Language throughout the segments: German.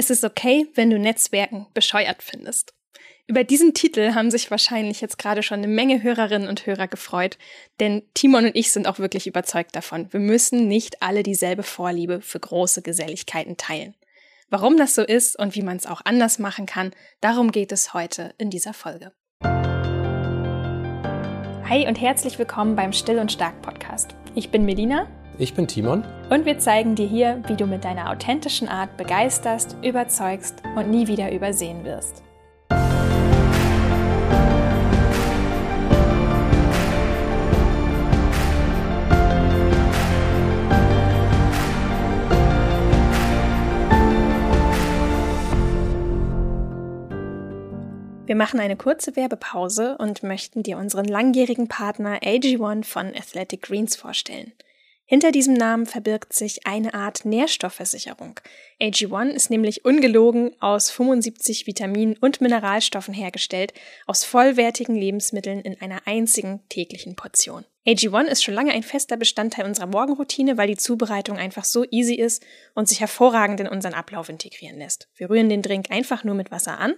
Es ist okay, wenn du Netzwerken bescheuert findest. Über diesen Titel haben sich wahrscheinlich jetzt gerade schon eine Menge Hörerinnen und Hörer gefreut, denn Timon und ich sind auch wirklich überzeugt davon. Wir müssen nicht alle dieselbe Vorliebe für große Geselligkeiten teilen. Warum das so ist und wie man es auch anders machen kann, darum geht es heute in dieser Folge. Hi und herzlich willkommen beim Still und Stark Podcast. Ich bin Melina. Ich bin Timon. Und wir zeigen dir hier, wie du mit deiner authentischen Art begeisterst, überzeugst und nie wieder übersehen wirst. Wir machen eine kurze Werbepause und möchten dir unseren langjährigen Partner AG1 von Athletic Greens vorstellen. Hinter diesem Namen verbirgt sich eine Art Nährstoffversicherung. AG1 ist nämlich ungelogen aus 75 Vitaminen und Mineralstoffen hergestellt, aus vollwertigen Lebensmitteln in einer einzigen täglichen Portion. AG1 ist schon lange ein fester Bestandteil unserer Morgenroutine, weil die Zubereitung einfach so easy ist und sich hervorragend in unseren Ablauf integrieren lässt. Wir rühren den Drink einfach nur mit Wasser an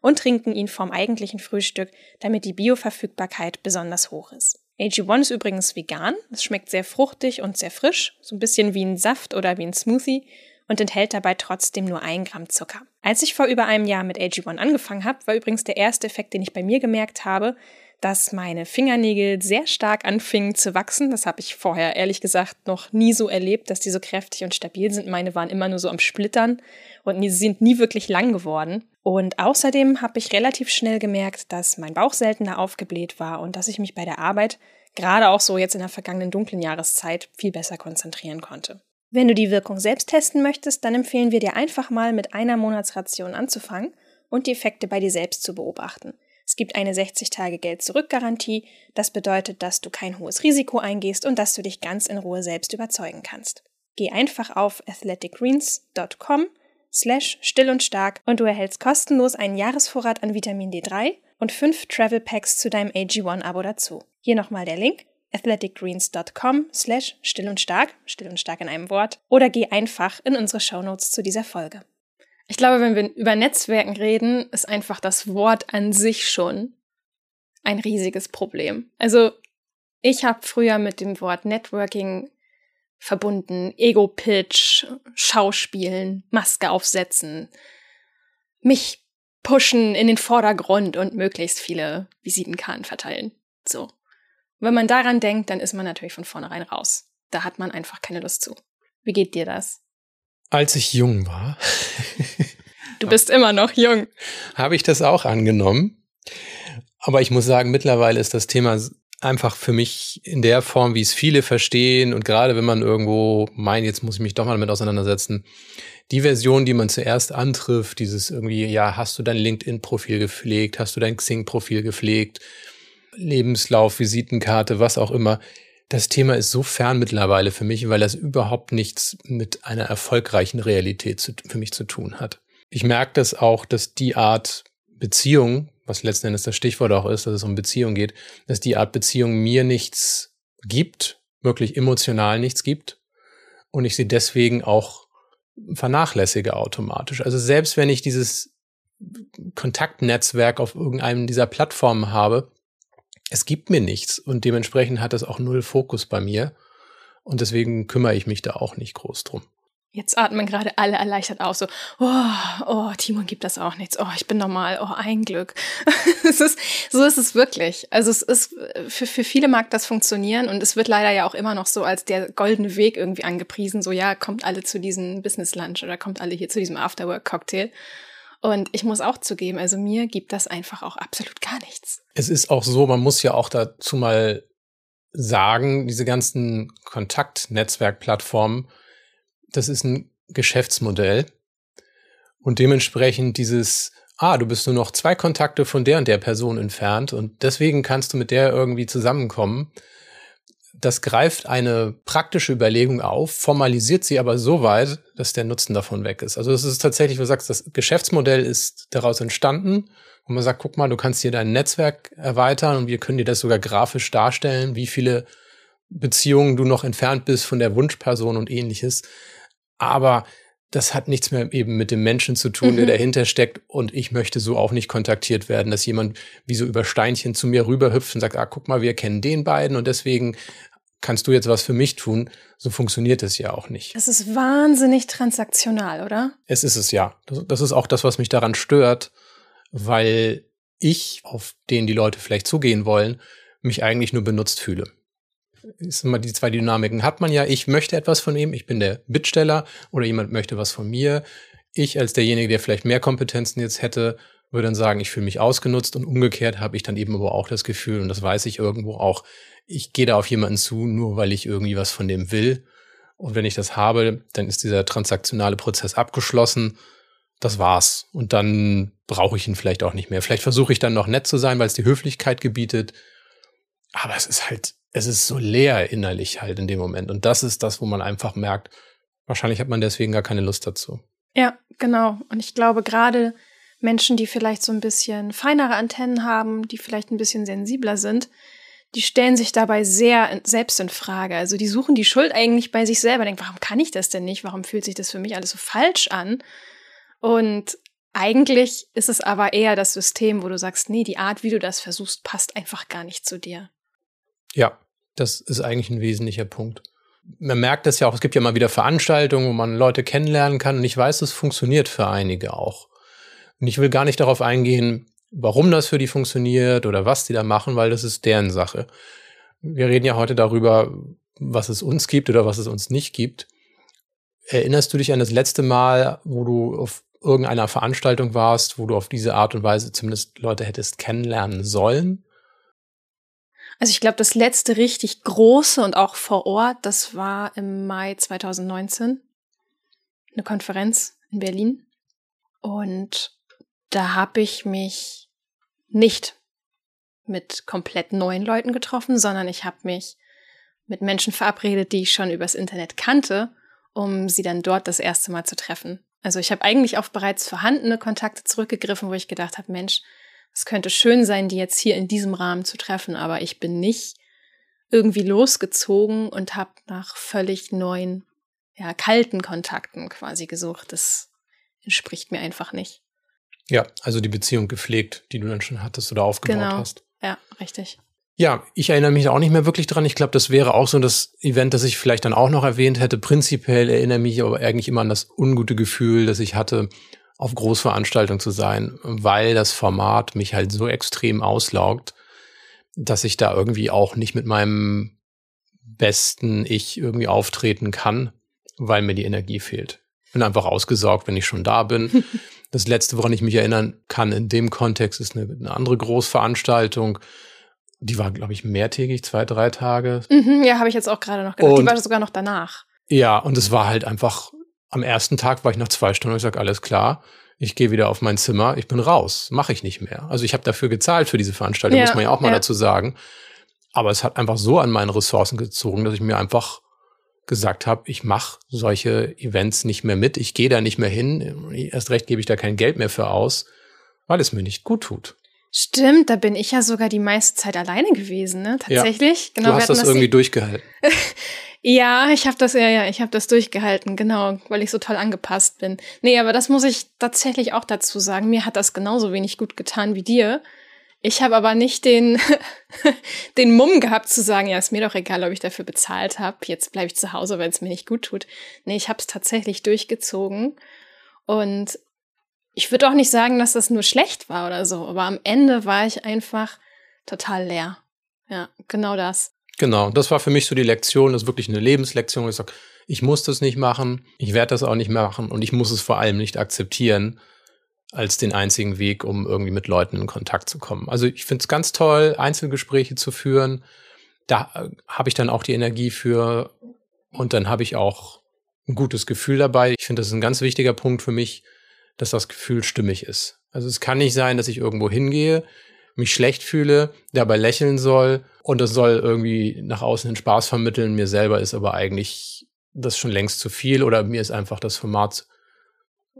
und trinken ihn vorm eigentlichen Frühstück, damit die Bioverfügbarkeit besonders hoch ist. AG1 ist übrigens vegan. Es schmeckt sehr fruchtig und sehr frisch, so ein bisschen wie ein Saft oder wie ein Smoothie und enthält dabei trotzdem nur ein Gramm Zucker. Als ich vor über einem Jahr mit AG1 angefangen habe, war übrigens der erste Effekt, den ich bei mir gemerkt habe, dass meine Fingernägel sehr stark anfingen zu wachsen. Das habe ich vorher ehrlich gesagt noch nie so erlebt, dass die so kräftig und stabil sind. Meine waren immer nur so am Splittern und die sind nie wirklich lang geworden. Und außerdem habe ich relativ schnell gemerkt, dass mein Bauch seltener aufgebläht war und dass ich mich bei der Arbeit, gerade auch so jetzt in der vergangenen dunklen Jahreszeit, viel besser konzentrieren konnte. Wenn du die Wirkung selbst testen möchtest, dann empfehlen wir dir einfach mal mit einer Monatsration anzufangen und die Effekte bei dir selbst zu beobachten. Es gibt eine 60-Tage-Geld-Zurück-Garantie. Das bedeutet, dass du kein hohes Risiko eingehst und dass du dich ganz in Ruhe selbst überzeugen kannst. Geh einfach auf athleticgreens.com slash still und stark und du erhältst kostenlos einen Jahresvorrat an Vitamin D3 und fünf Travel Packs zu deinem AG1-Abo dazu. Hier nochmal der Link athleticgreens.com slash still und stark, still und stark in einem Wort, oder geh einfach in unsere Shownotes zu dieser Folge. Ich glaube, wenn wir über Netzwerken reden, ist einfach das Wort an sich schon ein riesiges Problem. Also ich habe früher mit dem Wort Networking verbunden, Ego-Pitch, Schauspielen, Maske aufsetzen, mich pushen in den Vordergrund und möglichst viele Visitenkarten verteilen. So. Wenn man daran denkt, dann ist man natürlich von vornherein raus. Da hat man einfach keine Lust zu. Wie geht dir das? Als ich jung war. du bist immer noch jung. Habe ich das auch angenommen. Aber ich muss sagen, mittlerweile ist das Thema einfach für mich in der Form, wie es viele verstehen und gerade wenn man irgendwo meint, jetzt muss ich mich doch mal damit auseinandersetzen, die Version, die man zuerst antrifft, dieses irgendwie, ja, hast du dein LinkedIn-Profil gepflegt, hast du dein Xing-Profil gepflegt, Lebenslauf, Visitenkarte, was auch immer, das Thema ist so fern mittlerweile für mich, weil das überhaupt nichts mit einer erfolgreichen Realität zu, für mich zu tun hat. Ich merke das auch, dass die Art Beziehung, was letzten Endes das Stichwort auch ist, dass es um Beziehung geht, dass die Art Beziehung mir nichts gibt, wirklich emotional nichts gibt und ich sie deswegen auch vernachlässige automatisch. Also selbst wenn ich dieses Kontaktnetzwerk auf irgendeinem dieser Plattformen habe, es gibt mir nichts und dementsprechend hat das auch null Fokus bei mir und deswegen kümmere ich mich da auch nicht groß drum. Jetzt atmen gerade alle erleichtert auf, so, oh, oh, Timon gibt das auch nichts, oh, ich bin normal, oh, ein Glück. es ist, so ist es wirklich. Also es ist, für, für viele mag das funktionieren und es wird leider ja auch immer noch so als der goldene Weg irgendwie angepriesen, so, ja, kommt alle zu diesem Business Lunch oder kommt alle hier zu diesem Afterwork Cocktail. Und ich muss auch zugeben, also mir gibt das einfach auch absolut gar nichts. Es ist auch so, man muss ja auch dazu mal sagen, diese ganzen Kontaktnetzwerkplattformen, das ist ein Geschäftsmodell. Und dementsprechend dieses, ah, du bist nur noch zwei Kontakte von der und der Person entfernt und deswegen kannst du mit der irgendwie zusammenkommen das greift eine praktische Überlegung auf, formalisiert sie aber so weit, dass der Nutzen davon weg ist. Also es ist tatsächlich, wie du sagst, das Geschäftsmodell ist daraus entstanden und man sagt, guck mal, du kannst hier dein Netzwerk erweitern und wir können dir das sogar grafisch darstellen, wie viele Beziehungen du noch entfernt bist von der Wunschperson und ähnliches. Aber das hat nichts mehr eben mit dem Menschen zu tun, der mhm. dahinter steckt. Und ich möchte so auch nicht kontaktiert werden, dass jemand wie so über Steinchen zu mir rüberhüpft und sagt, ah, guck mal, wir kennen den beiden und deswegen kannst du jetzt was für mich tun. So funktioniert es ja auch nicht. Es ist wahnsinnig transaktional, oder? Es ist es ja. Das ist auch das, was mich daran stört, weil ich, auf den die Leute vielleicht zugehen wollen, mich eigentlich nur benutzt fühle ist immer die zwei Dynamiken hat man ja. Ich möchte etwas von ihm, ich bin der Bittsteller oder jemand möchte was von mir. Ich als derjenige, der vielleicht mehr Kompetenzen jetzt hätte, würde dann sagen, ich fühle mich ausgenutzt und umgekehrt habe ich dann eben aber auch das Gefühl, und das weiß ich irgendwo auch, ich gehe da auf jemanden zu, nur weil ich irgendwie was von dem will. Und wenn ich das habe, dann ist dieser transaktionale Prozess abgeschlossen. Das war's. Und dann brauche ich ihn vielleicht auch nicht mehr. Vielleicht versuche ich dann noch nett zu sein, weil es die Höflichkeit gebietet. Aber es ist halt es ist so leer innerlich halt in dem Moment. Und das ist das, wo man einfach merkt, wahrscheinlich hat man deswegen gar keine Lust dazu. Ja, genau. Und ich glaube, gerade Menschen, die vielleicht so ein bisschen feinere Antennen haben, die vielleicht ein bisschen sensibler sind, die stellen sich dabei sehr selbst in Frage. Also die suchen die Schuld eigentlich bei sich selber, denken, warum kann ich das denn nicht? Warum fühlt sich das für mich alles so falsch an? Und eigentlich ist es aber eher das System, wo du sagst, nee, die Art, wie du das versuchst, passt einfach gar nicht zu dir. Ja, das ist eigentlich ein wesentlicher Punkt. Man merkt das ja auch, es gibt ja mal wieder Veranstaltungen, wo man Leute kennenlernen kann und ich weiß, es funktioniert für einige auch. Und ich will gar nicht darauf eingehen, warum das für die funktioniert oder was die da machen, weil das ist deren Sache. Wir reden ja heute darüber, was es uns gibt oder was es uns nicht gibt. Erinnerst du dich an das letzte Mal, wo du auf irgendeiner Veranstaltung warst, wo du auf diese Art und Weise zumindest Leute hättest kennenlernen sollen? Also ich glaube, das letzte richtig große und auch vor Ort, das war im Mai 2019. Eine Konferenz in Berlin. Und da habe ich mich nicht mit komplett neuen Leuten getroffen, sondern ich habe mich mit Menschen verabredet, die ich schon übers Internet kannte, um sie dann dort das erste Mal zu treffen. Also ich habe eigentlich auf bereits vorhandene Kontakte zurückgegriffen, wo ich gedacht habe, Mensch, es könnte schön sein, die jetzt hier in diesem Rahmen zu treffen, aber ich bin nicht irgendwie losgezogen und habe nach völlig neuen, ja, kalten Kontakten quasi gesucht. Das entspricht mir einfach nicht. Ja, also die Beziehung gepflegt, die du dann schon hattest oder aufgebaut genau. hast. Ja, richtig. Ja, ich erinnere mich auch nicht mehr wirklich dran. Ich glaube, das wäre auch so das Event, das ich vielleicht dann auch noch erwähnt hätte. Prinzipiell erinnere mich aber eigentlich immer an das ungute Gefühl, das ich hatte, auf Großveranstaltungen zu sein, weil das Format mich halt so extrem auslaugt, dass ich da irgendwie auch nicht mit meinem besten Ich irgendwie auftreten kann, weil mir die Energie fehlt. Bin einfach ausgesaugt, wenn ich schon da bin. Das letzte, woran ich mich erinnern kann in dem Kontext, ist eine, eine andere Großveranstaltung. Die war, glaube ich, mehrtägig, zwei, drei Tage. Mhm, ja, habe ich jetzt auch gerade noch gedacht. Und, die war sogar noch danach. Ja, und es war halt einfach am ersten Tag war ich nach zwei Stunden und ich sage, alles klar, ich gehe wieder auf mein Zimmer, ich bin raus, mache ich nicht mehr. Also ich habe dafür gezahlt für diese Veranstaltung, ja, muss man ja auch mal ja. dazu sagen. Aber es hat einfach so an meinen Ressourcen gezogen, dass ich mir einfach gesagt habe, ich mache solche Events nicht mehr mit, ich gehe da nicht mehr hin, erst recht gebe ich da kein Geld mehr für aus, weil es mir nicht gut tut. Stimmt, da bin ich ja sogar die meiste Zeit alleine gewesen, ne? Tatsächlich. Ja, genau, du hast das, das irgendwie durchgehalten. Ja, ich habe das ja, ja, ich habe das durchgehalten, genau, weil ich so toll angepasst bin. Nee, aber das muss ich tatsächlich auch dazu sagen. Mir hat das genauso wenig gut getan wie dir. Ich habe aber nicht den den Mumm gehabt zu sagen, ja, ist mir doch egal, ob ich dafür bezahlt habe. Jetzt bleibe ich zu Hause, weil es mir nicht gut tut. Nee, ich habe es tatsächlich durchgezogen und ich würde auch nicht sagen, dass das nur schlecht war oder so, aber am Ende war ich einfach total leer. Ja, genau das. Genau, das war für mich so die Lektion, das ist wirklich eine Lebenslektion. Ich sage, ich muss das nicht machen, ich werde das auch nicht machen und ich muss es vor allem nicht akzeptieren als den einzigen Weg, um irgendwie mit Leuten in Kontakt zu kommen. Also ich finde es ganz toll, Einzelgespräche zu führen. Da äh, habe ich dann auch die Energie für und dann habe ich auch ein gutes Gefühl dabei. Ich finde, das ist ein ganz wichtiger Punkt für mich, dass das Gefühl stimmig ist. Also es kann nicht sein, dass ich irgendwo hingehe, mich schlecht fühle, dabei lächeln soll und das soll irgendwie nach außen hin Spaß vermitteln. Mir selber ist aber eigentlich das schon längst zu viel oder mir ist einfach das Format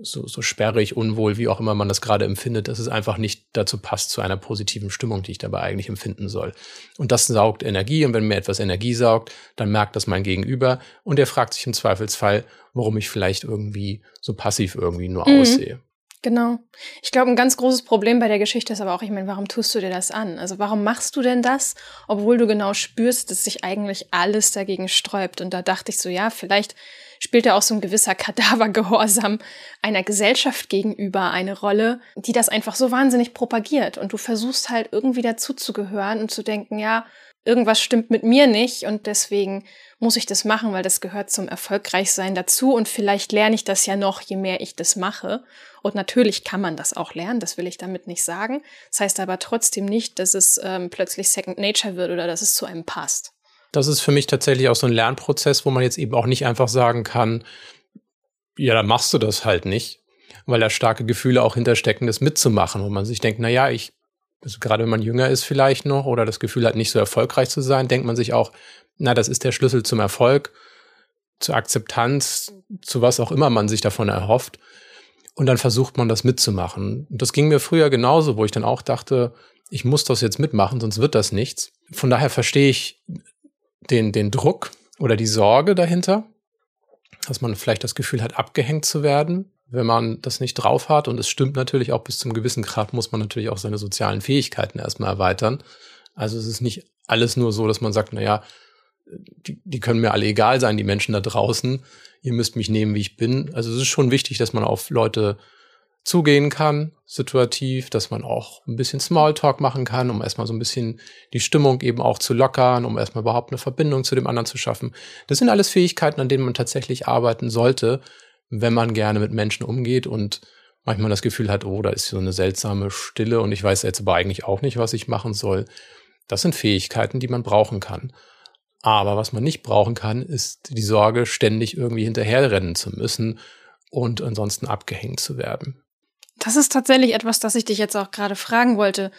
so, so sperrig, unwohl, wie auch immer man das gerade empfindet, dass es einfach nicht dazu passt zu einer positiven Stimmung, die ich dabei eigentlich empfinden soll. Und das saugt Energie und wenn mir etwas Energie saugt, dann merkt das mein Gegenüber und der fragt sich im Zweifelsfall, warum ich vielleicht irgendwie so passiv irgendwie nur mhm. aussehe. Genau. Ich glaube, ein ganz großes Problem bei der Geschichte ist aber auch, ich meine, warum tust du dir das an? Also warum machst du denn das, obwohl du genau spürst, dass sich eigentlich alles dagegen sträubt? Und da dachte ich so, ja, vielleicht spielt ja auch so ein gewisser Kadavergehorsam einer Gesellschaft gegenüber eine Rolle, die das einfach so wahnsinnig propagiert. Und du versuchst halt irgendwie dazuzugehören und zu denken, ja, irgendwas stimmt mit mir nicht und deswegen muss ich das machen, weil das gehört zum Erfolgreichsein dazu und vielleicht lerne ich das ja noch, je mehr ich das mache. Und natürlich kann man das auch lernen, das will ich damit nicht sagen. Das heißt aber trotzdem nicht, dass es ähm, plötzlich Second Nature wird oder dass es zu einem passt. Das ist für mich tatsächlich auch so ein Lernprozess, wo man jetzt eben auch nicht einfach sagen kann, ja, dann machst du das halt nicht, weil da starke Gefühle auch hinterstecken, das mitzumachen, wo man sich denkt, na ja, ich, also gerade wenn man jünger ist vielleicht noch oder das Gefühl hat, nicht so erfolgreich zu sein, denkt man sich auch, na, das ist der Schlüssel zum Erfolg, zur Akzeptanz, zu was auch immer man sich davon erhofft. Und dann versucht man das mitzumachen. Und das ging mir früher genauso, wo ich dann auch dachte, ich muss das jetzt mitmachen, sonst wird das nichts. Von daher verstehe ich den, den Druck oder die Sorge dahinter, dass man vielleicht das Gefühl hat, abgehängt zu werden, wenn man das nicht drauf hat. Und es stimmt natürlich auch bis zum gewissen Grad muss man natürlich auch seine sozialen Fähigkeiten erstmal erweitern. Also es ist nicht alles nur so, dass man sagt, na ja, die, die können mir alle egal sein, die Menschen da draußen. Ihr müsst mich nehmen, wie ich bin. Also es ist schon wichtig, dass man auf Leute zugehen kann, situativ, dass man auch ein bisschen Smalltalk machen kann, um erstmal so ein bisschen die Stimmung eben auch zu lockern, um erstmal überhaupt eine Verbindung zu dem anderen zu schaffen. Das sind alles Fähigkeiten, an denen man tatsächlich arbeiten sollte, wenn man gerne mit Menschen umgeht und manchmal das Gefühl hat, oh, da ist so eine seltsame Stille und ich weiß jetzt aber eigentlich auch nicht, was ich machen soll. Das sind Fähigkeiten, die man brauchen kann. Aber was man nicht brauchen kann, ist die Sorge, ständig irgendwie hinterherrennen zu müssen und ansonsten abgehängt zu werden. Das ist tatsächlich etwas, das ich dich jetzt auch gerade fragen wollte.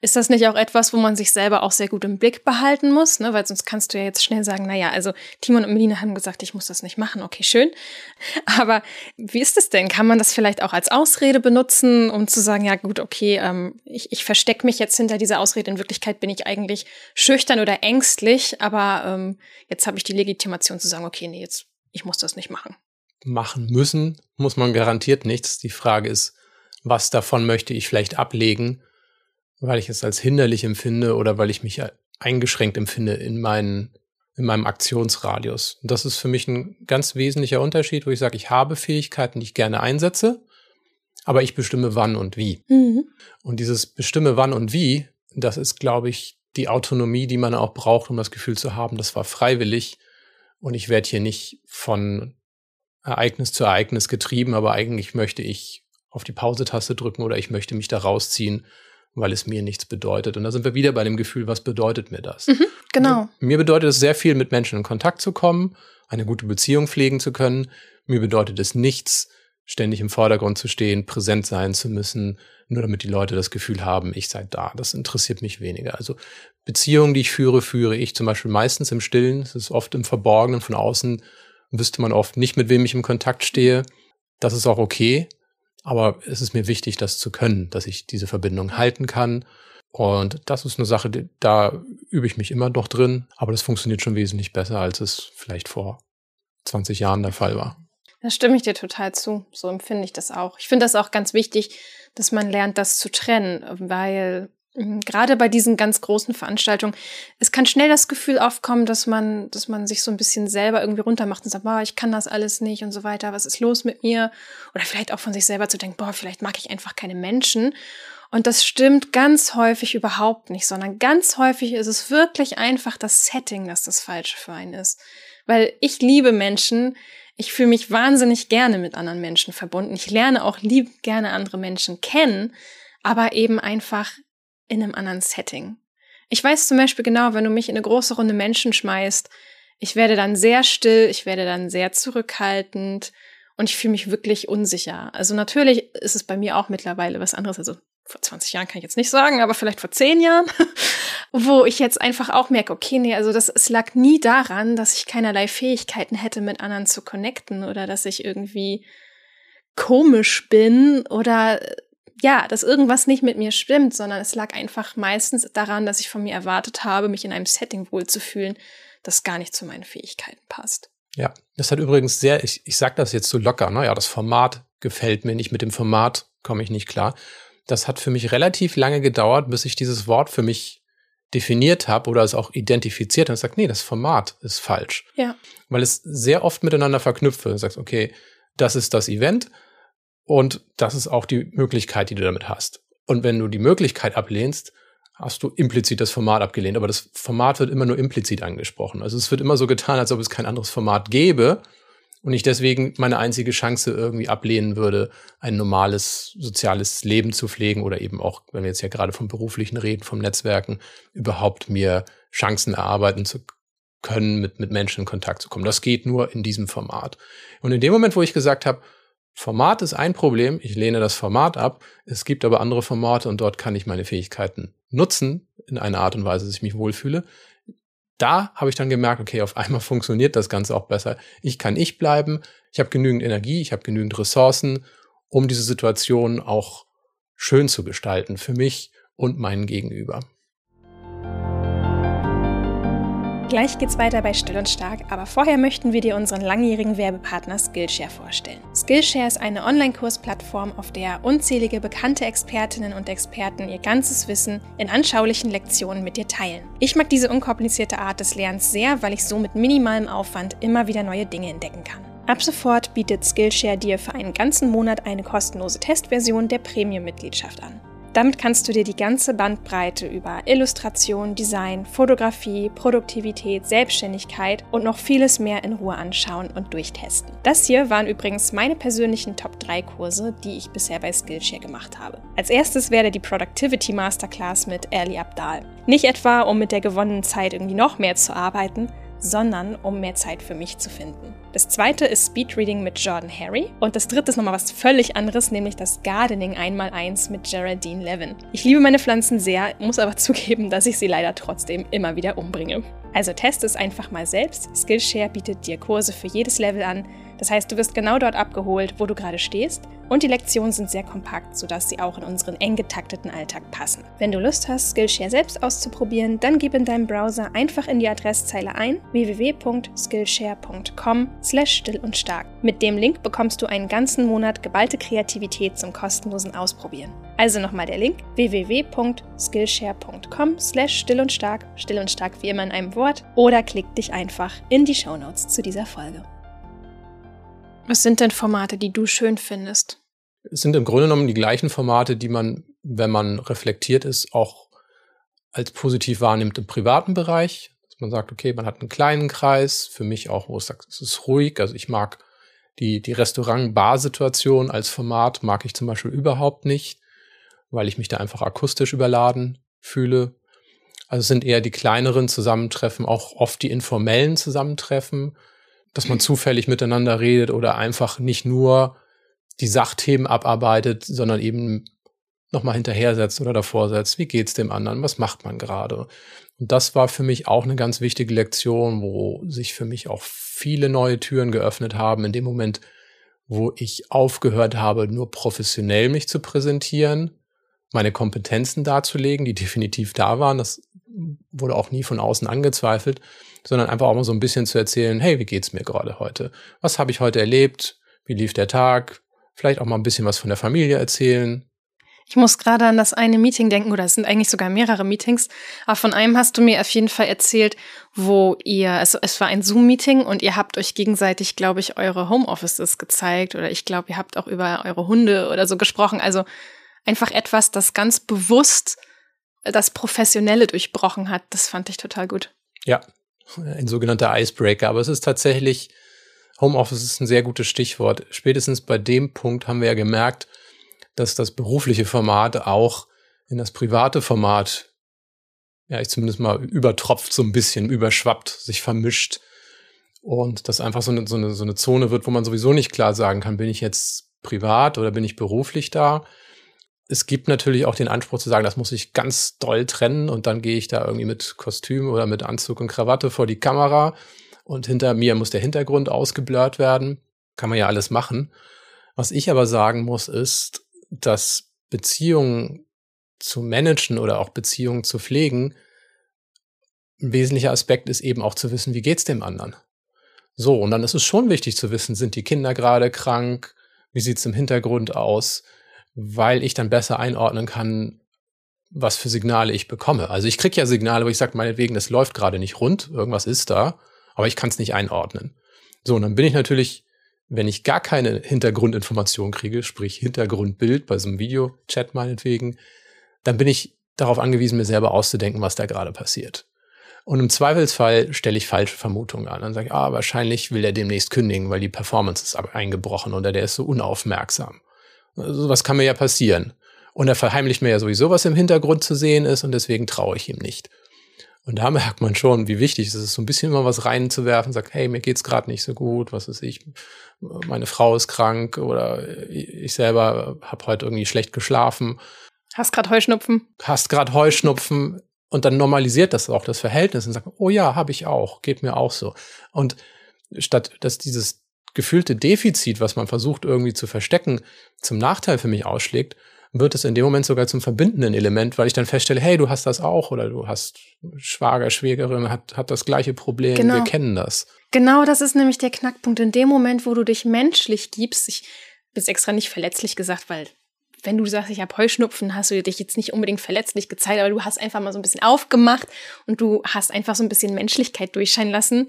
Ist das nicht auch etwas, wo man sich selber auch sehr gut im Blick behalten muss? Ne? Weil sonst kannst du ja jetzt schnell sagen, naja, also Timon und Melina haben gesagt, ich muss das nicht machen. Okay, schön. Aber wie ist es denn? Kann man das vielleicht auch als Ausrede benutzen, um zu sagen, ja gut, okay, ähm, ich, ich verstecke mich jetzt hinter dieser Ausrede. In Wirklichkeit bin ich eigentlich schüchtern oder ängstlich, aber ähm, jetzt habe ich die Legitimation zu sagen, okay, nee, jetzt, ich muss das nicht machen. Machen müssen muss man garantiert nichts. Die Frage ist, was davon möchte ich vielleicht ablegen weil ich es als hinderlich empfinde oder weil ich mich eingeschränkt empfinde in, meinen, in meinem Aktionsradius. Und das ist für mich ein ganz wesentlicher Unterschied, wo ich sage, ich habe Fähigkeiten, die ich gerne einsetze, aber ich bestimme wann und wie. Mhm. Und dieses bestimme wann und wie, das ist, glaube ich, die Autonomie, die man auch braucht, um das Gefühl zu haben, das war freiwillig und ich werde hier nicht von Ereignis zu Ereignis getrieben, aber eigentlich möchte ich auf die Pause-Taste drücken oder ich möchte mich da rausziehen weil es mir nichts bedeutet. Und da sind wir wieder bei dem Gefühl, was bedeutet mir das? Mhm, genau. Mir bedeutet es sehr viel, mit Menschen in Kontakt zu kommen, eine gute Beziehung pflegen zu können. Mir bedeutet es nichts, ständig im Vordergrund zu stehen, präsent sein zu müssen, nur damit die Leute das Gefühl haben, ich sei da. Das interessiert mich weniger. Also Beziehungen, die ich führe, führe ich zum Beispiel meistens im Stillen. Es ist oft im Verborgenen, von außen wüsste man oft nicht, mit wem ich im Kontakt stehe. Das ist auch okay. Aber es ist mir wichtig, das zu können, dass ich diese Verbindung halten kann. Und das ist eine Sache, da übe ich mich immer noch drin, aber das funktioniert schon wesentlich besser, als es vielleicht vor 20 Jahren der Fall war. Da stimme ich dir total zu. So empfinde ich das auch. Ich finde das auch ganz wichtig, dass man lernt, das zu trennen, weil gerade bei diesen ganz großen Veranstaltungen, es kann schnell das Gefühl aufkommen, dass man, dass man sich so ein bisschen selber irgendwie runtermacht und sagt, boah, ich kann das alles nicht und so weiter, was ist los mit mir? Oder vielleicht auch von sich selber zu denken, boah, vielleicht mag ich einfach keine Menschen. Und das stimmt ganz häufig überhaupt nicht, sondern ganz häufig ist es wirklich einfach das Setting, das das Falsche für einen ist. Weil ich liebe Menschen, ich fühle mich wahnsinnig gerne mit anderen Menschen verbunden. Ich lerne auch lieb gerne andere Menschen kennen, aber eben einfach in einem anderen Setting. Ich weiß zum Beispiel genau, wenn du mich in eine große Runde Menschen schmeißt, ich werde dann sehr still, ich werde dann sehr zurückhaltend und ich fühle mich wirklich unsicher. Also natürlich ist es bei mir auch mittlerweile was anderes. Also vor 20 Jahren kann ich jetzt nicht sagen, aber vielleicht vor 10 Jahren, wo ich jetzt einfach auch merke, okay, nee, also das, es lag nie daran, dass ich keinerlei Fähigkeiten hätte, mit anderen zu connecten oder dass ich irgendwie komisch bin oder ja, dass irgendwas nicht mit mir stimmt, sondern es lag einfach meistens daran, dass ich von mir erwartet habe, mich in einem Setting wohlzufühlen, das gar nicht zu meinen Fähigkeiten passt. Ja, das hat übrigens sehr, ich, ich sage das jetzt so locker, ne? ja, das Format gefällt mir nicht, mit dem Format komme ich nicht klar. Das hat für mich relativ lange gedauert, bis ich dieses Wort für mich definiert habe oder es auch identifiziert und sagt, nee, das Format ist falsch. Ja. Weil es sehr oft miteinander verknüpft wird. Du sagst, okay, das ist das Event und das ist auch die Möglichkeit, die du damit hast. Und wenn du die Möglichkeit ablehnst, hast du implizit das Format abgelehnt. Aber das Format wird immer nur implizit angesprochen. Also es wird immer so getan, als ob es kein anderes Format gäbe und ich deswegen meine einzige Chance irgendwie ablehnen würde, ein normales soziales Leben zu pflegen oder eben auch, wenn wir jetzt ja gerade vom beruflichen reden, vom Netzwerken, überhaupt mir Chancen erarbeiten zu können, mit, mit Menschen in Kontakt zu kommen. Das geht nur in diesem Format. Und in dem Moment, wo ich gesagt habe, Format ist ein Problem, ich lehne das Format ab, es gibt aber andere Formate und dort kann ich meine Fähigkeiten nutzen in einer Art und Weise, dass ich mich wohlfühle, da habe ich dann gemerkt, okay, auf einmal funktioniert das Ganze auch besser. Ich kann ich bleiben, ich habe genügend Energie, ich habe genügend Ressourcen, um diese Situation auch schön zu gestalten für mich und meinen Gegenüber. Gleich geht's weiter bei Still und Stark, aber vorher möchten wir dir unseren langjährigen Werbepartner Skillshare vorstellen. Skillshare ist eine Online-Kursplattform, auf der unzählige bekannte Expertinnen und Experten ihr ganzes Wissen in anschaulichen Lektionen mit dir teilen. Ich mag diese unkomplizierte Art des Lernens sehr, weil ich so mit minimalem Aufwand immer wieder neue Dinge entdecken kann. Ab sofort bietet Skillshare dir für einen ganzen Monat eine kostenlose Testversion der Premium-Mitgliedschaft an. Damit kannst du dir die ganze Bandbreite über Illustration, Design, Fotografie, Produktivität, Selbstständigkeit und noch vieles mehr in Ruhe anschauen und durchtesten. Das hier waren übrigens meine persönlichen Top 3 Kurse, die ich bisher bei Skillshare gemacht habe. Als erstes wäre die Productivity Masterclass mit Ali Abdal. Nicht etwa, um mit der gewonnenen Zeit irgendwie noch mehr zu arbeiten, sondern um mehr Zeit für mich zu finden. Das zweite ist Speedreading mit Jordan Harry und das dritte ist nochmal was völlig anderes, nämlich das Gardening 1x1 mit Geraldine Levin. Ich liebe meine Pflanzen sehr, muss aber zugeben, dass ich sie leider trotzdem immer wieder umbringe. Also teste es einfach mal selbst. Skillshare bietet dir Kurse für jedes Level an. Das heißt, du wirst genau dort abgeholt, wo du gerade stehst und die Lektionen sind sehr kompakt, sodass sie auch in unseren eng getakteten Alltag passen. Wenn du Lust hast, Skillshare selbst auszuprobieren, dann gib in deinem Browser einfach in die Adresszeile ein www.skillshare.com slash still und stark. Mit dem Link bekommst du einen ganzen Monat geballte Kreativität zum kostenlosen Ausprobieren. Also nochmal der Link www.skillshare.com slash still und stark, still und stark wie immer in einem Wort oder klick dich einfach in die Shownotes zu dieser Folge. Was sind denn Formate, die du schön findest? Es sind im Grunde genommen die gleichen Formate, die man, wenn man reflektiert ist, auch als positiv wahrnimmt im privaten Bereich. Dass man sagt, okay, man hat einen kleinen Kreis, für mich auch, wo es sagt, es ist ruhig. Also ich mag die, die Restaurant-Bar-Situation als Format mag ich zum Beispiel überhaupt nicht, weil ich mich da einfach akustisch überladen fühle. Also es sind eher die kleineren Zusammentreffen, auch oft die informellen Zusammentreffen, dass man zufällig miteinander redet oder einfach nicht nur die Sachthemen abarbeitet, sondern eben nochmal hinterher setzt oder davor setzt, wie geht's dem anderen, was macht man gerade. Und das war für mich auch eine ganz wichtige Lektion, wo sich für mich auch viele neue Türen geöffnet haben, in dem Moment, wo ich aufgehört habe, nur professionell mich zu präsentieren, meine Kompetenzen darzulegen, die definitiv da waren. Das wurde auch nie von außen angezweifelt, sondern einfach auch mal so ein bisschen zu erzählen, hey, wie geht's mir gerade heute? Was habe ich heute erlebt? Wie lief der Tag? Vielleicht auch mal ein bisschen was von der Familie erzählen. Ich muss gerade an das eine Meeting denken, oder es sind eigentlich sogar mehrere Meetings, aber von einem hast du mir auf jeden Fall erzählt, wo ihr, also es war ein Zoom-Meeting und ihr habt euch gegenseitig, glaube ich, eure Homeoffices gezeigt oder ich glaube, ihr habt auch über eure Hunde oder so gesprochen. Also einfach etwas, das ganz bewusst das Professionelle durchbrochen hat. Das fand ich total gut. Ja, ein sogenannter Icebreaker. Aber es ist tatsächlich, Homeoffice ist ein sehr gutes Stichwort. Spätestens bei dem Punkt haben wir ja gemerkt, dass das berufliche Format auch in das private Format, ja, ich zumindest mal übertropft so ein bisschen, überschwappt, sich vermischt. Und das einfach so eine, so, eine, so eine Zone wird, wo man sowieso nicht klar sagen kann, bin ich jetzt privat oder bin ich beruflich da? Es gibt natürlich auch den Anspruch zu sagen, das muss ich ganz doll trennen und dann gehe ich da irgendwie mit Kostüm oder mit Anzug und Krawatte vor die Kamera und hinter mir muss der Hintergrund ausgeblurrt werden. Kann man ja alles machen. Was ich aber sagen muss, ist, dass Beziehungen zu managen oder auch Beziehungen zu pflegen, ein wesentlicher Aspekt ist eben auch zu wissen, wie geht's dem anderen. So, und dann ist es schon wichtig zu wissen, sind die Kinder gerade krank? Wie sieht's im Hintergrund aus? Weil ich dann besser einordnen kann, was für Signale ich bekomme. Also ich kriege ja Signale, wo ich sage, meinetwegen, das läuft gerade nicht rund, irgendwas ist da, aber ich kann es nicht einordnen. So, und dann bin ich natürlich, wenn ich gar keine Hintergrundinformation kriege, sprich Hintergrundbild bei so einem Videochat meinetwegen, dann bin ich darauf angewiesen, mir selber auszudenken, was da gerade passiert. Und im Zweifelsfall stelle ich falsche Vermutungen an. Dann sage ich, ah, wahrscheinlich will er demnächst kündigen, weil die Performance ist eingebrochen oder der ist so unaufmerksam. Also, was kann mir ja passieren. Und er verheimlicht mir ja sowieso, was im Hintergrund zu sehen ist und deswegen traue ich ihm nicht. Und da merkt man schon, wie wichtig es ist, so ein bisschen mal was reinzuwerfen, sagt, hey, mir geht's gerade nicht so gut, was ist ich, meine Frau ist krank oder ich selber habe heute irgendwie schlecht geschlafen. Hast gerade Heuschnupfen? Hast gerade Heuschnupfen und dann normalisiert das auch das Verhältnis und sagt, oh ja, habe ich auch, geht mir auch so. Und statt dass dieses gefühlte Defizit, was man versucht irgendwie zu verstecken, zum Nachteil für mich ausschlägt, wird es in dem Moment sogar zum verbindenden Element, weil ich dann feststelle, hey, du hast das auch oder du hast Schwager, Schwägerin, hat, hat das gleiche Problem, genau. wir kennen das. Genau, das ist nämlich der Knackpunkt. In dem Moment, wo du dich menschlich gibst, ich bin extra nicht verletzlich gesagt, weil wenn du sagst, ich habe Heuschnupfen, hast du dich jetzt nicht unbedingt verletzlich gezeigt, aber du hast einfach mal so ein bisschen aufgemacht und du hast einfach so ein bisschen Menschlichkeit durchscheinen lassen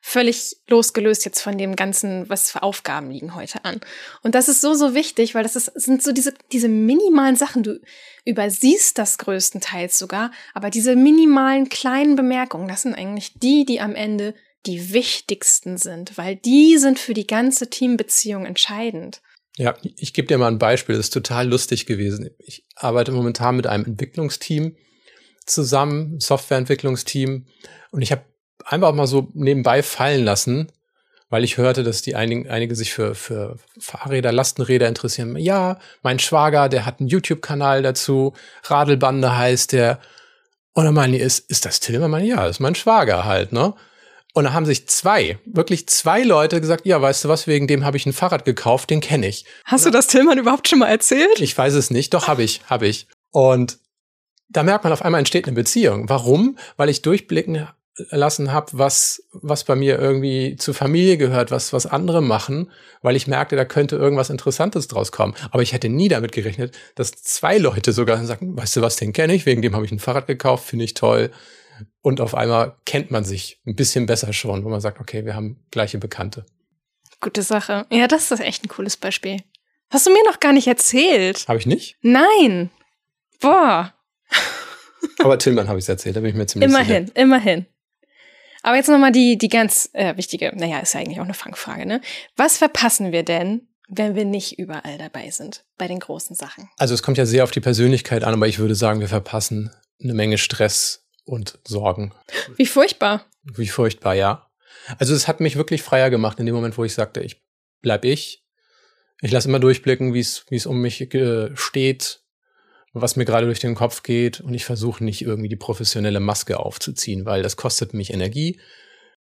völlig losgelöst jetzt von dem ganzen, was für Aufgaben liegen heute an. Und das ist so, so wichtig, weil das ist, sind so diese, diese minimalen Sachen. Du übersiehst das größtenteils sogar, aber diese minimalen kleinen Bemerkungen, das sind eigentlich die, die am Ende die wichtigsten sind, weil die sind für die ganze Teambeziehung entscheidend. Ja, ich gebe dir mal ein Beispiel, das ist total lustig gewesen. Ich arbeite momentan mit einem Entwicklungsteam zusammen, Softwareentwicklungsteam, und ich habe einfach mal so nebenbei fallen lassen, weil ich hörte, dass die einigen, einige sich für, für Fahrräder, Lastenräder interessieren. Ja, mein Schwager, der hat einen YouTube-Kanal dazu, Radelbande heißt der. Und dann meine ich, ist, ist das Tillmann? Meine, ja, ist mein Schwager halt, ne? Und da haben sich zwei, wirklich zwei Leute gesagt, ja, weißt du was, wegen dem habe ich ein Fahrrad gekauft, den kenne ich. Hast du das Tillmann überhaupt schon mal erzählt? Ich weiß es nicht, doch habe ich, habe ich. Und da merkt man auf einmal entsteht eine Beziehung. Warum? Weil ich durchblicken lassen habe, was, was bei mir irgendwie zur Familie gehört, was, was andere machen, weil ich merkte, da könnte irgendwas Interessantes draus kommen. Aber ich hätte nie damit gerechnet, dass zwei Leute sogar sagen, weißt du was, den kenne ich, wegen dem habe ich ein Fahrrad gekauft, finde ich toll. Und auf einmal kennt man sich ein bisschen besser schon, wo man sagt, okay, wir haben gleiche Bekannte. Gute Sache. Ja, das ist echt ein cooles Beispiel. Hast du mir noch gar nicht erzählt? Habe ich nicht? Nein. Boah. Aber Tillmann habe ich es erzählt, da bin ich mir ziemlich immerhin, sicher. Immerhin, immerhin. Aber jetzt nochmal die, die ganz äh, wichtige, naja, ist ja eigentlich auch eine Fangfrage, ne? Was verpassen wir denn, wenn wir nicht überall dabei sind, bei den großen Sachen? Also es kommt ja sehr auf die Persönlichkeit an, aber ich würde sagen, wir verpassen eine Menge Stress und Sorgen. Wie furchtbar. Wie furchtbar, ja. Also es hat mich wirklich freier gemacht in dem Moment, wo ich sagte, ich bleib ich. Ich lasse immer durchblicken, wie es wie es um mich äh, steht was mir gerade durch den Kopf geht und ich versuche nicht irgendwie die professionelle Maske aufzuziehen, weil das kostet mich Energie.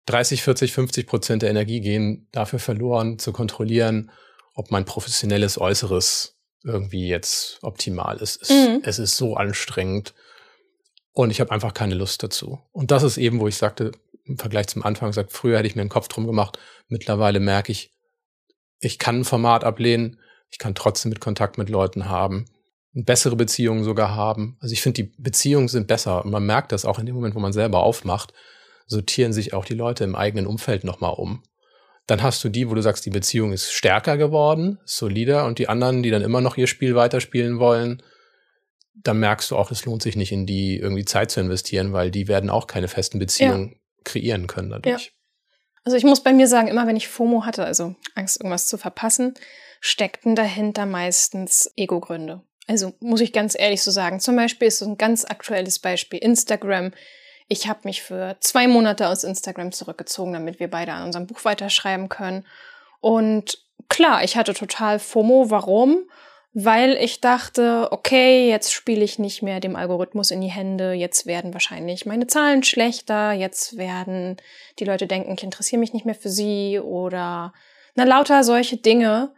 30, 40, 50 Prozent der Energie gehen dafür verloren, zu kontrollieren, ob mein professionelles Äußeres irgendwie jetzt optimal ist. Es, mhm. es ist so anstrengend und ich habe einfach keine Lust dazu. Und das ist eben, wo ich sagte, im Vergleich zum Anfang sagt, früher hätte ich mir einen Kopf drum gemacht. Mittlerweile merke ich, ich kann ein Format ablehnen, ich kann trotzdem mit Kontakt mit Leuten haben bessere Beziehungen sogar haben. Also ich finde, die Beziehungen sind besser. Und man merkt das auch in dem Moment, wo man selber aufmacht, sortieren sich auch die Leute im eigenen Umfeld nochmal um. Dann hast du die, wo du sagst, die Beziehung ist stärker geworden, solider, und die anderen, die dann immer noch ihr Spiel weiterspielen wollen, dann merkst du auch, es lohnt sich nicht, in die irgendwie Zeit zu investieren, weil die werden auch keine festen Beziehungen ja. kreieren können dadurch. Ja. Also ich muss bei mir sagen, immer wenn ich FOMO hatte, also Angst, irgendwas zu verpassen, steckten dahinter meistens Ego-Gründe. Also muss ich ganz ehrlich so sagen. Zum Beispiel ist so ein ganz aktuelles Beispiel Instagram. Ich habe mich für zwei Monate aus Instagram zurückgezogen, damit wir beide an unserem Buch weiterschreiben können. Und klar, ich hatte total FOMO. Warum? Weil ich dachte, okay, jetzt spiele ich nicht mehr dem Algorithmus in die Hände, jetzt werden wahrscheinlich meine Zahlen schlechter, jetzt werden die Leute denken, ich interessiere mich nicht mehr für sie oder na lauter solche Dinge.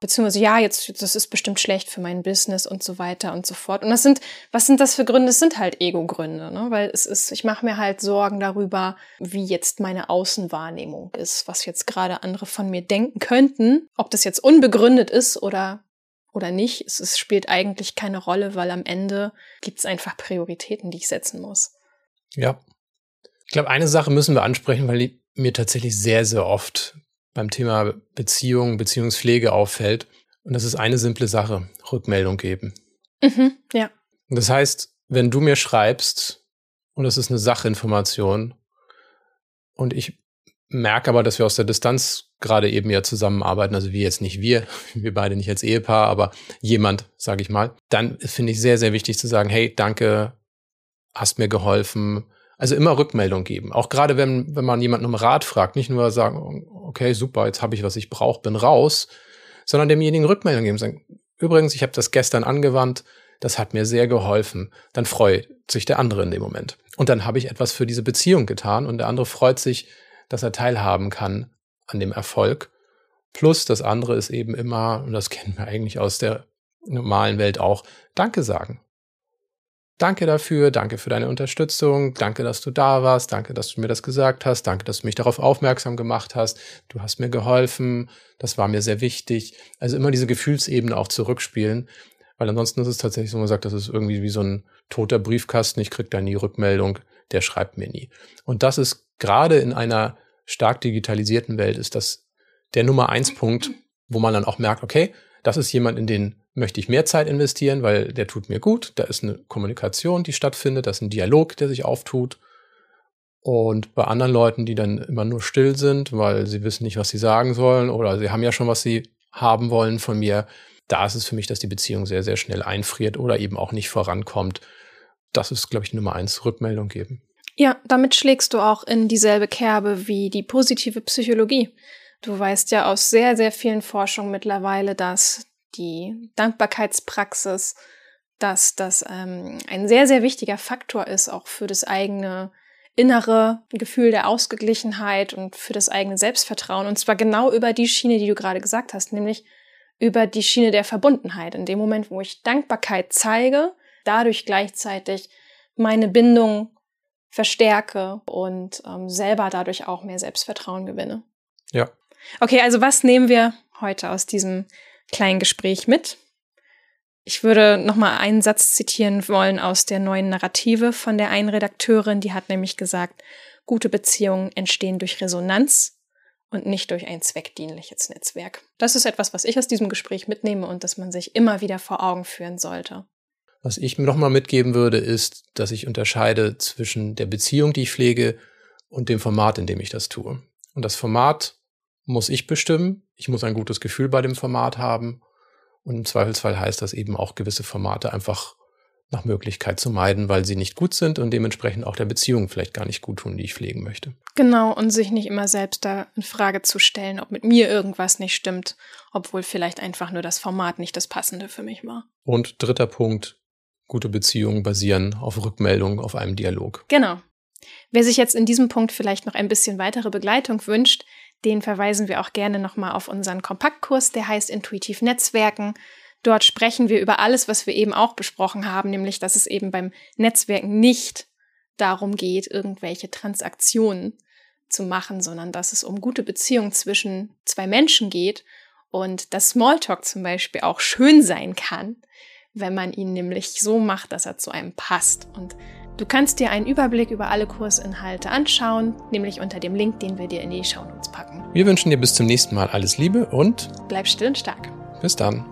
Beziehungsweise ja, jetzt, das ist bestimmt schlecht für mein Business und so weiter und so fort. Und das sind, was sind das für Gründe? Es sind halt Ego-Gründe, ne? Weil es ist, ich mache mir halt Sorgen darüber, wie jetzt meine Außenwahrnehmung ist, was jetzt gerade andere von mir denken könnten, ob das jetzt unbegründet ist oder oder nicht. Es, es spielt eigentlich keine Rolle, weil am Ende gibt es einfach Prioritäten, die ich setzen muss. Ja. Ich glaube, eine Sache müssen wir ansprechen, weil die mir tatsächlich sehr, sehr oft beim Thema Beziehung, Beziehungspflege auffällt. Und das ist eine simple Sache, Rückmeldung geben. Mhm, ja. Das heißt, wenn du mir schreibst und es ist eine Sachinformation und ich merke aber, dass wir aus der Distanz gerade eben ja zusammenarbeiten, also wir jetzt nicht wir, wir beide nicht als Ehepaar, aber jemand, sage ich mal, dann finde ich sehr, sehr wichtig zu sagen, hey, danke, hast mir geholfen, also immer Rückmeldung geben. Auch gerade wenn, wenn man jemanden um Rat fragt, nicht nur sagen, okay, super, jetzt habe ich, was ich brauche, bin raus, sondern demjenigen Rückmeldung geben. Sagen, übrigens, ich habe das gestern angewandt, das hat mir sehr geholfen. Dann freut sich der andere in dem Moment. Und dann habe ich etwas für diese Beziehung getan und der andere freut sich, dass er teilhaben kann an dem Erfolg. Plus das andere ist eben immer, und das kennen wir eigentlich aus der normalen Welt auch, Danke sagen. Danke dafür, danke für deine Unterstützung, danke, dass du da warst, danke, dass du mir das gesagt hast, danke, dass du mich darauf aufmerksam gemacht hast, du hast mir geholfen, das war mir sehr wichtig. Also immer diese Gefühlsebene auch zurückspielen, weil ansonsten ist es tatsächlich so, man sagt, das ist irgendwie wie so ein toter Briefkasten, ich krieg da nie Rückmeldung, der schreibt mir nie. Und das ist gerade in einer stark digitalisierten Welt ist das der Nummer eins Punkt, wo man dann auch merkt, okay, das ist jemand, in den möchte ich mehr Zeit investieren, weil der tut mir gut. Da ist eine Kommunikation, die stattfindet, da ist ein Dialog, der sich auftut. Und bei anderen Leuten, die dann immer nur still sind, weil sie wissen nicht, was sie sagen sollen oder sie haben ja schon, was sie haben wollen von mir, da ist es für mich, dass die Beziehung sehr, sehr schnell einfriert oder eben auch nicht vorankommt. Das ist, glaube ich, Nummer eins, Rückmeldung geben. Ja, damit schlägst du auch in dieselbe Kerbe wie die positive Psychologie. Du weißt ja aus sehr, sehr vielen Forschungen mittlerweile, dass die Dankbarkeitspraxis, dass das ähm, ein sehr, sehr wichtiger Faktor ist, auch für das eigene innere Gefühl der Ausgeglichenheit und für das eigene Selbstvertrauen. Und zwar genau über die Schiene, die du gerade gesagt hast, nämlich über die Schiene der Verbundenheit. In dem Moment, wo ich Dankbarkeit zeige, dadurch gleichzeitig meine Bindung verstärke und ähm, selber dadurch auch mehr Selbstvertrauen gewinne. Ja. Okay, also was nehmen wir heute aus diesem kleinen Gespräch mit. Ich würde nochmal einen Satz zitieren wollen aus der neuen Narrative von der einen Redakteurin, die hat nämlich gesagt, gute Beziehungen entstehen durch Resonanz und nicht durch ein zweckdienliches Netzwerk. Das ist etwas, was ich aus diesem Gespräch mitnehme und das man sich immer wieder vor Augen führen sollte. Was ich mir nochmal mitgeben würde, ist, dass ich unterscheide zwischen der Beziehung, die ich pflege, und dem Format, in dem ich das tue. Und das Format muss ich bestimmen. Ich muss ein gutes Gefühl bei dem Format haben. Und im Zweifelsfall heißt das eben auch gewisse Formate einfach nach Möglichkeit zu meiden, weil sie nicht gut sind und dementsprechend auch der Beziehung vielleicht gar nicht gut tun, die ich pflegen möchte. Genau, und sich nicht immer selbst da in Frage zu stellen, ob mit mir irgendwas nicht stimmt, obwohl vielleicht einfach nur das Format nicht das passende für mich war. Und dritter Punkt, gute Beziehungen basieren auf Rückmeldung, auf einem Dialog. Genau. Wer sich jetzt in diesem Punkt vielleicht noch ein bisschen weitere Begleitung wünscht, den verweisen wir auch gerne nochmal auf unseren Kompaktkurs, der heißt Intuitiv Netzwerken. Dort sprechen wir über alles, was wir eben auch besprochen haben, nämlich dass es eben beim Netzwerken nicht darum geht, irgendwelche Transaktionen zu machen, sondern dass es um gute Beziehungen zwischen zwei Menschen geht und dass Smalltalk zum Beispiel auch schön sein kann, wenn man ihn nämlich so macht, dass er zu einem passt. Und Du kannst dir einen Überblick über alle Kursinhalte anschauen, nämlich unter dem Link, den wir dir in die Shownotes packen. Wir wünschen dir bis zum nächsten Mal alles Liebe und bleib still und stark. Bis dann.